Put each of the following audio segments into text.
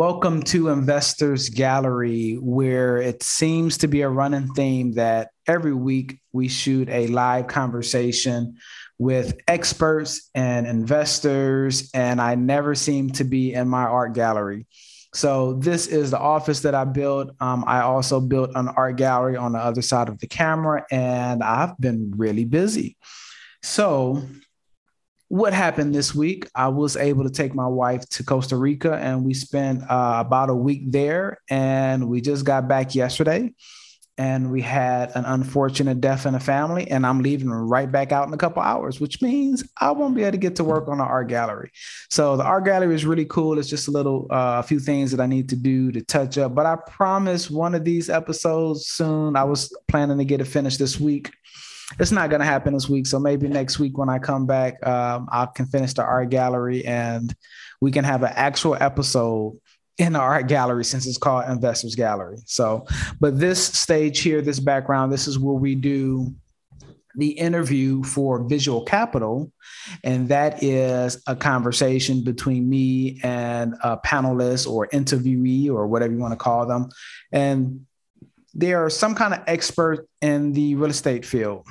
Welcome to Investors Gallery, where it seems to be a running theme that every week we shoot a live conversation with experts and investors, and I never seem to be in my art gallery. So, this is the office that I built. Um, I also built an art gallery on the other side of the camera, and I've been really busy. So, what happened this week? I was able to take my wife to Costa Rica and we spent uh, about a week there. And we just got back yesterday and we had an unfortunate death in the family. And I'm leaving right back out in a couple hours, which means I won't be able to get to work on the art gallery. So the art gallery is really cool. It's just a little, uh, a few things that I need to do to touch up. But I promise one of these episodes soon. I was planning to get it finished this week it's not going to happen this week. So maybe next week when I come back, um, I can finish the art gallery and we can have an actual episode in the art gallery since it's called Investors Gallery. So, but this stage here, this background, this is where we do the interview for Visual Capital. And that is a conversation between me and a panelist or interviewee or whatever you want to call them. And they are some kind of expert in the real estate field.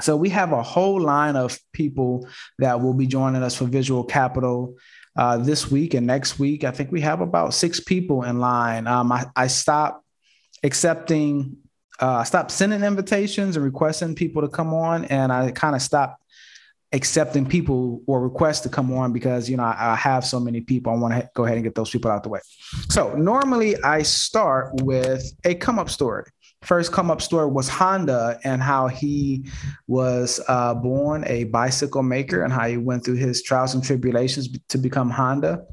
So we have a whole line of people that will be joining us for Visual Capital uh, this week and next week. I think we have about six people in line. Um, I, I stopped accepting, uh, I stopped sending invitations and requesting people to come on, and I kind of stopped accepting people or requests to come on because you know I, I have so many people. I want to go ahead and get those people out the way. So normally I start with a come up story first come up story was Honda and how he was uh, born a bicycle maker and how he went through his trials and tribulations to become Honda.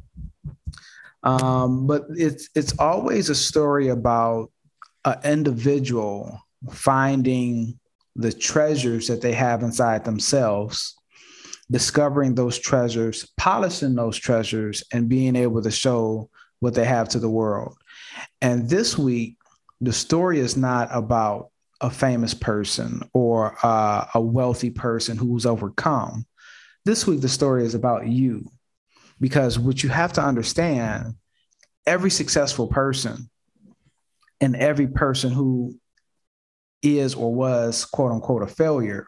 Um, but it's it's always a story about an individual finding the treasures that they have inside themselves, discovering those treasures, polishing those treasures, and being able to show what they have to the world. And this week, the story is not about a famous person or uh, a wealthy person who's overcome. This week, the story is about you. Because what you have to understand every successful person and every person who is or was, quote unquote, a failure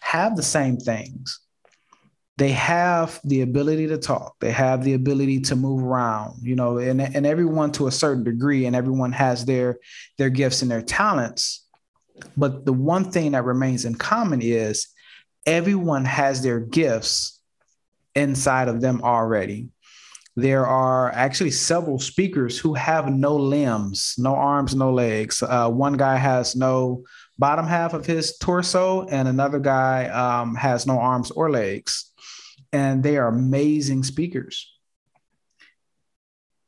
have the same things they have the ability to talk. They have the ability to move around you know and, and everyone to a certain degree and everyone has their their gifts and their talents. But the one thing that remains in common is everyone has their gifts inside of them already. There are actually several speakers who have no limbs no arms no legs. Uh, one guy has no bottom half of his torso and another guy um, has no arms or legs and they are amazing speakers.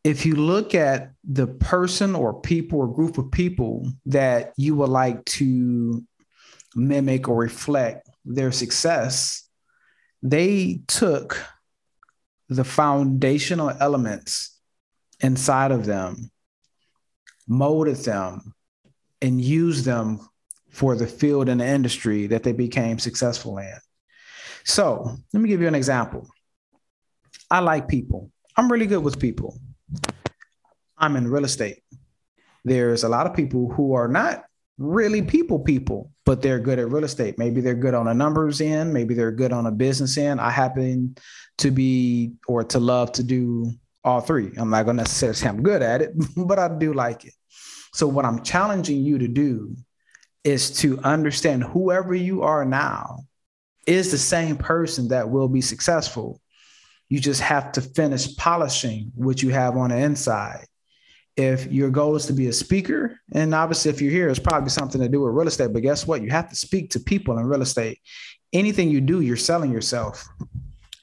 If you look at the person or people or group of people that you would like to mimic or reflect their success, they took the foundational elements inside of them, molded them, and used them for the field and the industry that they became successful in. So let me give you an example. I like people. I'm really good with people. I'm in real estate. There's a lot of people who are not really people people, but they're good at real estate. Maybe they're good on a numbers end, maybe they're good on a business end. I happen to be or to love to do all three. I'm not going to necessarily say I'm good at it, but I do like it. So what I'm challenging you to do is to understand whoever you are now is the same person that will be successful. You just have to finish polishing what you have on the inside. If your goal is to be a speaker, and obviously if you're here, it's probably something to do with real estate, but guess what? You have to speak to people in real estate. Anything you do, you're selling yourself.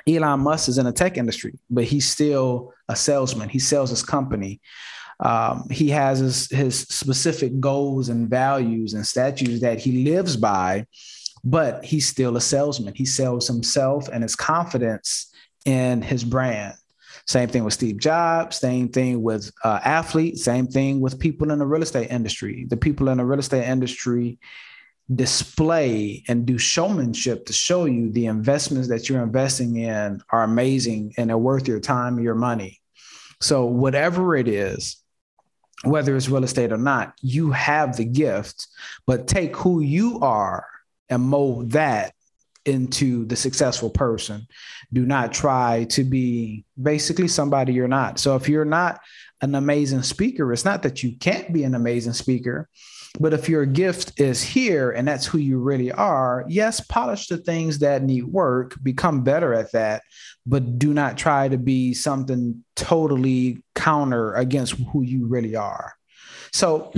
Elon Musk is in the tech industry, but he's still a salesman. He sells his company. Um, he has his, his specific goals and values and statutes that he lives by but he's still a salesman. He sells himself and his confidence in his brand. Same thing with Steve Jobs, same thing with uh, athletes, same thing with people in the real estate industry. The people in the real estate industry display and do showmanship to show you the investments that you're investing in are amazing and they're worth your time, your money. So, whatever it is, whether it's real estate or not, you have the gift, but take who you are and mold that into the successful person. Do not try to be basically somebody you're not. So if you're not an amazing speaker, it's not that you can't be an amazing speaker, but if your gift is here and that's who you really are, yes, polish the things that need work, become better at that, but do not try to be something totally counter against who you really are. So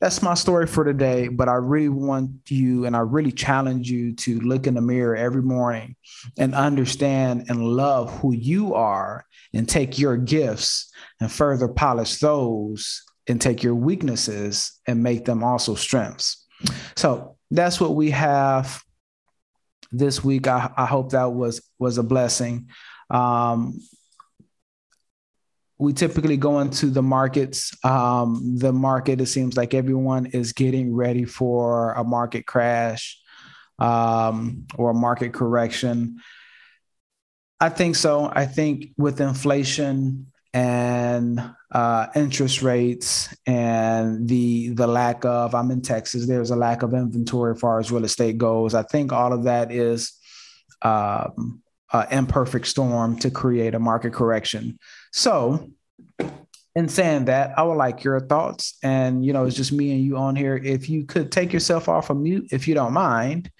that's my story for today. But I really want you and I really challenge you to look in the mirror every morning and understand and love who you are and take your gifts and further polish those and take your weaknesses and make them also strengths. So that's what we have this week. I, I hope that was was a blessing. Um, we typically go into the markets. Um, the market, it seems like everyone is getting ready for a market crash um, or a market correction. I think so. I think with inflation and uh, interest rates and the the lack of I'm in Texas. There's a lack of inventory as far as real estate goes. I think all of that is um, an imperfect storm to create a market correction. So, in saying that, I would like your thoughts. And you know, it's just me and you on here. If you could take yourself off of mute, if you don't mind.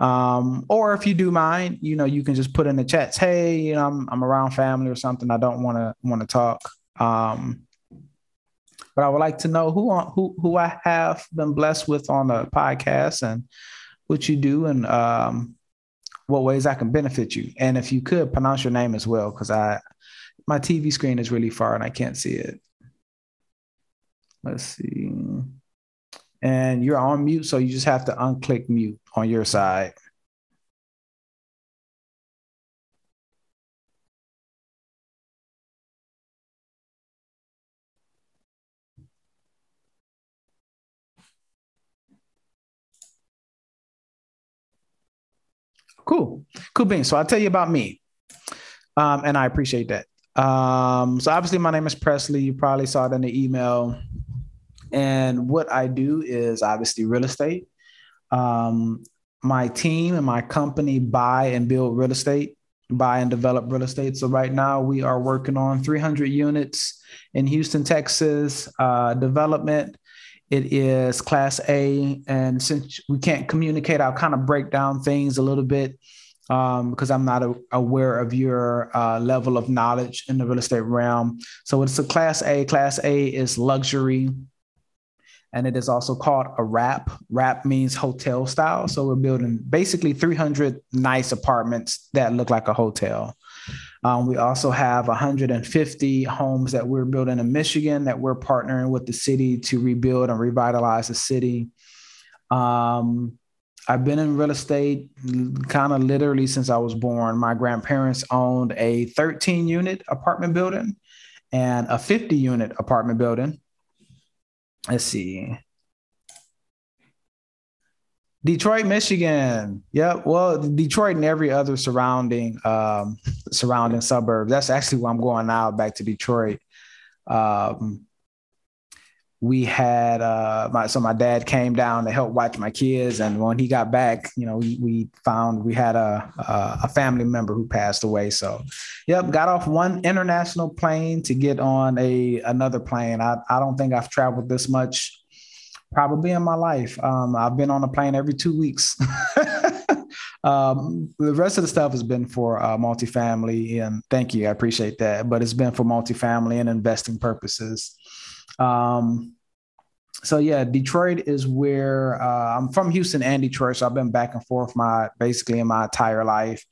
Um, or if you do mind, you know, you can just put in the chats, hey, you know, I'm, I'm around family or something. I don't want to want to talk. Um, but I would like to know who who who I have been blessed with on the podcast and what you do and um, what ways I can benefit you. And if you could pronounce your name as well, because I my TV screen is really far and I can't see it. Let's see. And you're on mute, so you just have to unclick mute on your side. Cool. Cool beans. So I'll tell you about me. Um, and I appreciate that. Um, so obviously my name is Pressley. You probably saw it in the email. And what I do is obviously real estate. Um, my team and my company buy and build real estate, buy and develop real estate. So right now we are working on 300 units in Houston, Texas, uh, development it is class A. And since we can't communicate, I'll kind of break down things a little bit um, because I'm not a, aware of your uh, level of knowledge in the real estate realm. So it's a class A. Class A is luxury. And it is also called a wrap. Wrap means hotel style. So we're building basically 300 nice apartments that look like a hotel. Um, we also have 150 homes that we're building in Michigan that we're partnering with the city to rebuild and revitalize the city. Um, I've been in real estate kind of literally since I was born. My grandparents owned a 13 unit apartment building and a 50 unit apartment building. Let's see. Detroit, Michigan. Yep. Well, Detroit and every other surrounding um, surrounding suburb. That's actually where I'm going now, back to Detroit. Um, we had uh, my so my dad came down to help watch my kids, and when he got back, you know, we, we found we had a, a, a family member who passed away. So, yep, got off one international plane to get on a another plane. I I don't think I've traveled this much probably in my life. Um, I've been on a plane every two weeks. um, the rest of the stuff has been for uh, multifamily, and thank you, I appreciate that. But it's been for multifamily and investing purposes. Um, so yeah, Detroit is where uh, I'm from. Houston and Detroit, so I've been back and forth my basically in my entire life.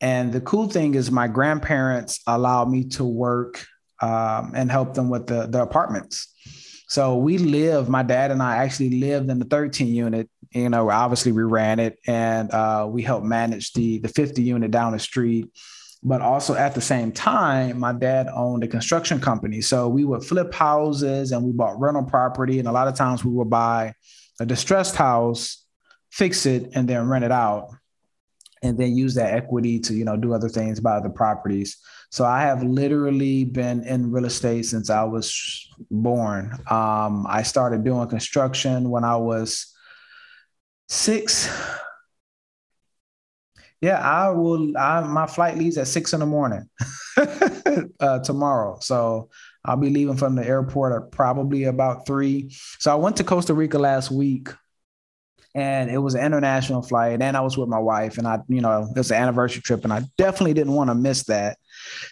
And the cool thing is, my grandparents allowed me to work um, and help them with the the apartments. So we live, my dad and I actually lived in the 13 unit. You know, obviously we ran it and uh, we helped manage the the 50 unit down the street. But also at the same time, my dad owned a construction company. So we would flip houses and we bought rental property. And a lot of times we would buy a distressed house, fix it, and then rent it out and then use that equity to you know do other things buy other properties So I have literally been in real estate since I was born. Um, I started doing construction when I was six. Yeah, I will. I, my flight leaves at six in the morning uh, tomorrow. So I'll be leaving from the airport at probably about three. So I went to Costa Rica last week and it was an international flight and I was with my wife and I, you know, it was an anniversary trip and I definitely didn't want to miss that.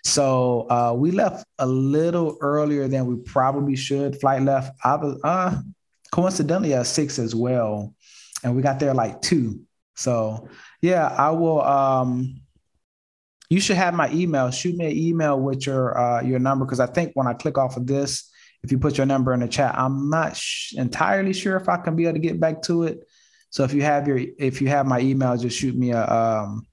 So uh, we left a little earlier than we probably should. Flight left, I was, uh, coincidentally at six as well. And we got there like two. So yeah, I will, um, you should have my email. Shoot me an email with your uh, your number because I think when I click off of this, if you put your number in the chat, I'm not sh- entirely sure if I can be able to get back to it. So if you have your if you have my email, just shoot me a um,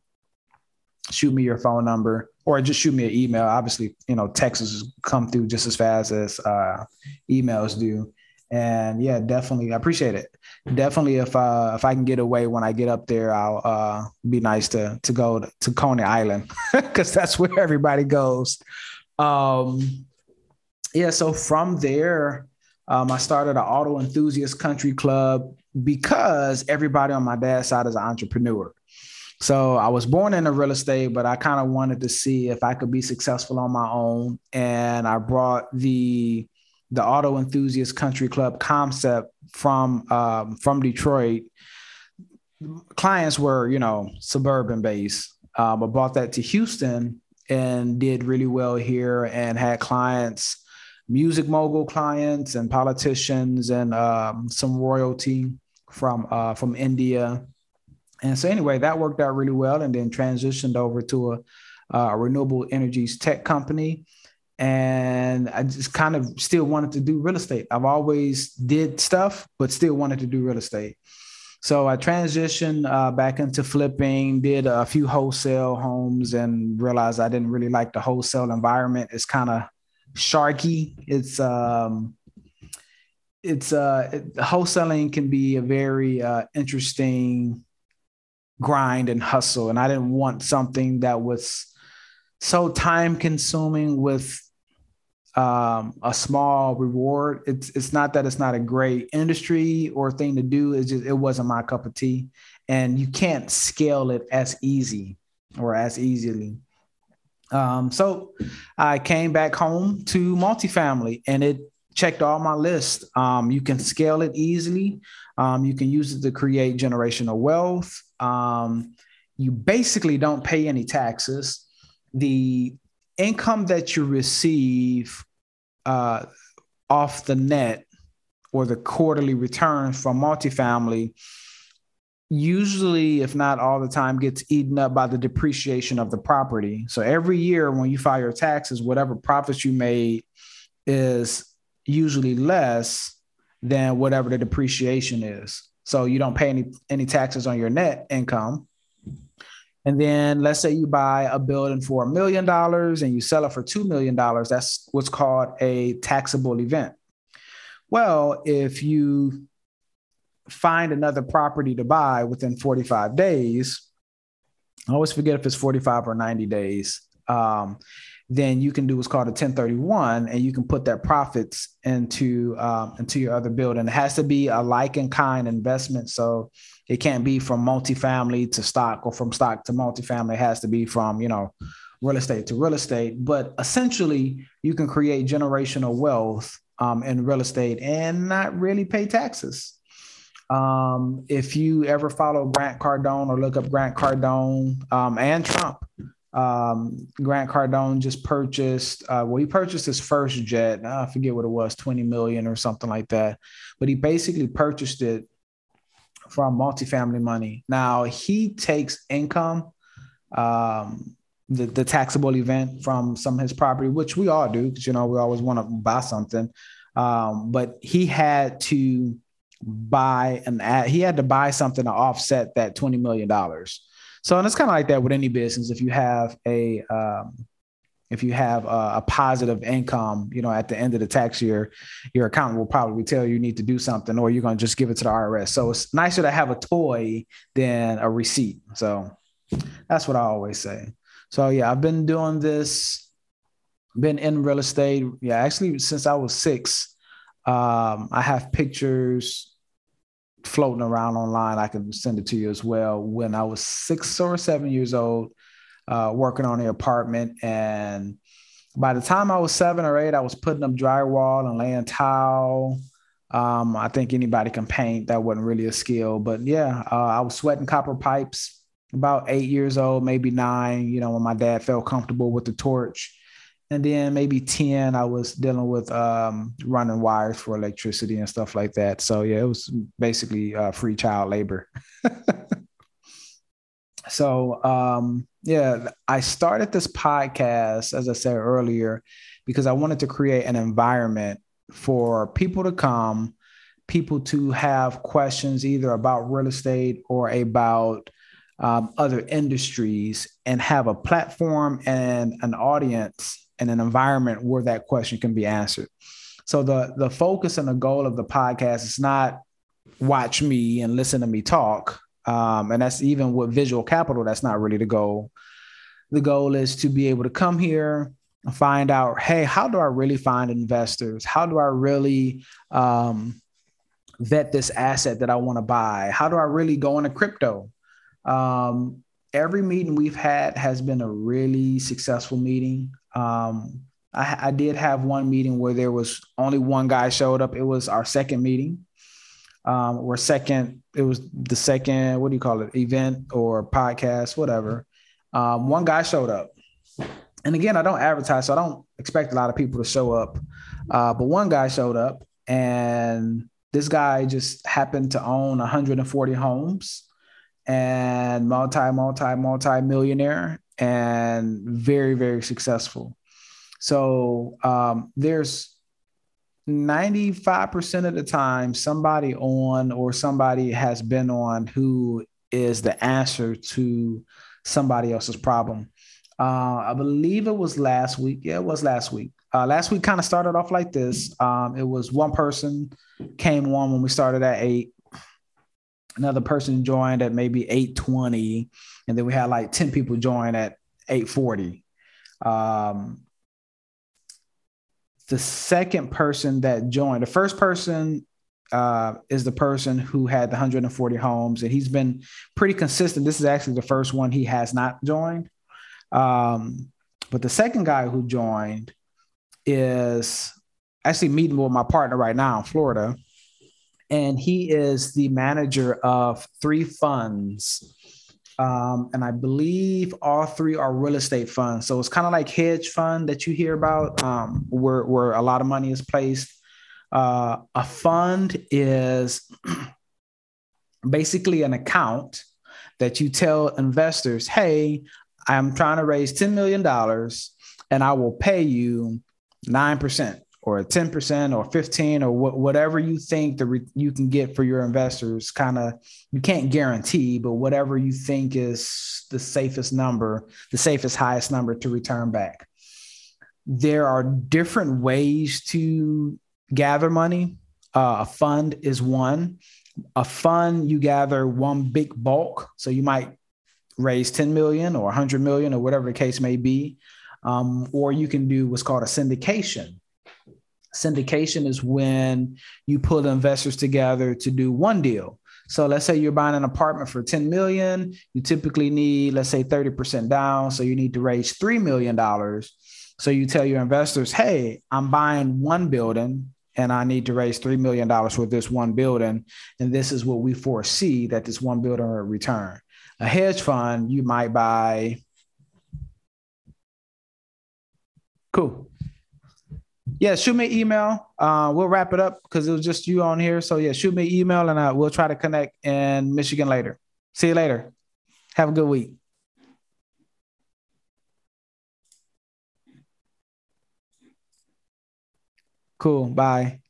shoot me your phone number or just shoot me an email. Obviously, you know, texts come through just as fast as uh, emails do. And yeah, definitely, I appreciate it. Definitely, if uh, if I can get away when I get up there, I'll uh, be nice to to go to, Coney Island because that's where everybody goes. Um, yeah, so from there, um, I started an auto enthusiast country club because everybody on my dad's side is an entrepreneur. So I was born into real estate, but I kind of wanted to see if I could be successful on my own. And I brought the the auto enthusiast country club concept from um, from Detroit. Clients were, you know, suburban based. Um, I brought that to Houston and did really well here and had clients, music mogul clients and politicians and um, some royalty from uh, from India. And so anyway, that worked out really well, and then transitioned over to a, a renewable energies tech company. And I just kind of still wanted to do real estate. I've always did stuff, but still wanted to do real estate. So I transitioned uh, back into flipping, did a few wholesale homes, and realized I didn't really like the wholesale environment. It's kind of sharky. It's um, it's uh it, wholesaling can be a very uh, interesting grind and hustle and i didn't want something that was so time consuming with um, a small reward it's it's not that it's not a great industry or thing to do it's just it wasn't my cup of tea and you can't scale it as easy or as easily um, so i came back home to multifamily and it checked all my list. Um, you can scale it easily. Um, you can use it to create generational wealth. Um, you basically don't pay any taxes. The income that you receive uh, off the net or the quarterly returns from multifamily usually if not all the time gets eaten up by the depreciation of the property so every year when you file your taxes whatever profits you made is usually less than whatever the depreciation is. So you don't pay any any taxes on your net income. And then let's say you buy a building for a million dollars and you sell it for $2 million. That's what's called a taxable event. Well, if you find another property to buy within 45 days, I always forget if it's 45 or 90 days. Um, then you can do what's called a 1031 and you can put that profits into um, into your other building. It has to be a like and kind investment. So it can't be from multifamily to stock or from stock to multifamily. It has to be from, you know, real estate to real estate. But essentially, you can create generational wealth um, in real estate and not really pay taxes. Um, if you ever follow Grant Cardone or look up Grant Cardone um, and Trump, um, Grant Cardone just purchased. Uh, well, he purchased his first jet. I forget what it was, twenty million or something like that. But he basically purchased it from multifamily money. Now he takes income, um, the, the taxable event from some of his property, which we all do because you know we always want to buy something. Um, but he had to buy an ad, he had to buy something to offset that twenty million dollars. So, and it's kind of like that with any business. If you have a, um, if you have a, a, positive income, you know, at the end of the tax year, your accountant will probably tell you you need to do something, or you're going to just give it to the IRS. So it's nicer to have a toy than a receipt. So that's what I always say. So yeah, I've been doing this been in real estate. Yeah, actually, since I was six, um, I have pictures floating around online. I can send it to you as well. When I was six or seven years old, uh, working on the apartment, and by the time I was seven or eight, I was putting up drywall and laying tile. Um, I think anybody can paint. That wasn't really a skill, but yeah, uh, I was sweating copper pipes. About eight years old, maybe nine. You know, when my dad felt comfortable with the torch and then maybe 10 i was dealing with um, running wires for electricity and stuff like that. So yeah it was basically uh, free child labor. So um, yeah i started this podcast as i said earlier because i wanted to create an environment for people to come people to have questions either about real estate or about um, other industries and have a platform and an audience and an environment where that question can be answered. So the the focus and the goal of the podcast is not watch me and listen to me talk. Um, and that's even with visual capital, that's not really the goal. The goal is to be able to come here and find out, hey, how do I really find investors? How do I really um, vet this asset that I want to buy? How do I really go into crypto? Um, every meeting we've had has been a really successful meeting. Um, I, I, did have one meeting where there was only one guy showed up. It was our second meeting. Um, or second, it was the second, what do you call it, event or podcast, whatever. Um, one guy showed up. And again, I don't advertise, so I don't expect a lot of people to show up. Uh, but one guy showed up, and this guy just happened to own 140 homes and multi, multi, multi millionaire and very, very successful. So um, there's 95% of the time somebody on or somebody has been on who is the answer to somebody else's problem. Uh, I believe it was last week. Yeah, it was last week. Uh, last week kind of started off like this. Um, it was one person came on when we started at eight another person joined at maybe 820 and then we had like 10 people join at 840 um, the second person that joined the first person uh, is the person who had the 140 homes and he's been pretty consistent this is actually the first one he has not joined um, but the second guy who joined is actually meeting with my partner right now in florida and he is the manager of three funds. Um, and I believe all three are real estate funds. So it's kind of like hedge fund that you hear about, um, where where a lot of money is placed. Uh, a fund is basically an account that you tell investors, "Hey, I'm trying to raise ten million dollars, and I will pay you nine percent." Or 10% or 15 or wh- whatever you think the re- you can get for your investors kind of you can't guarantee but whatever you think is the safest number the safest highest number to return back. There are different ways to gather money. Uh, a fund is one. A fund you gather one big bulk so you might raise 10 million or 100 million or whatever the case may be um, or you can do what's called a syndication Syndication is when you put investors together to do one deal. So let's say you're buying an apartment for 10 million, you typically need let's say 30% down, so you need to raise 3 million dollars. So you tell your investors, "Hey, I'm buying one building and I need to raise $3 million for this one building. And this is what we foresee that this one building will return. A hedge fund, you might buy. Cool yeah, shoot me email. Uh, we'll wrap it up because it was just you on here. So yeah, shoot me email and uh, we'll try to connect in Michigan later. See you later. Have a good week. Cool. Bye.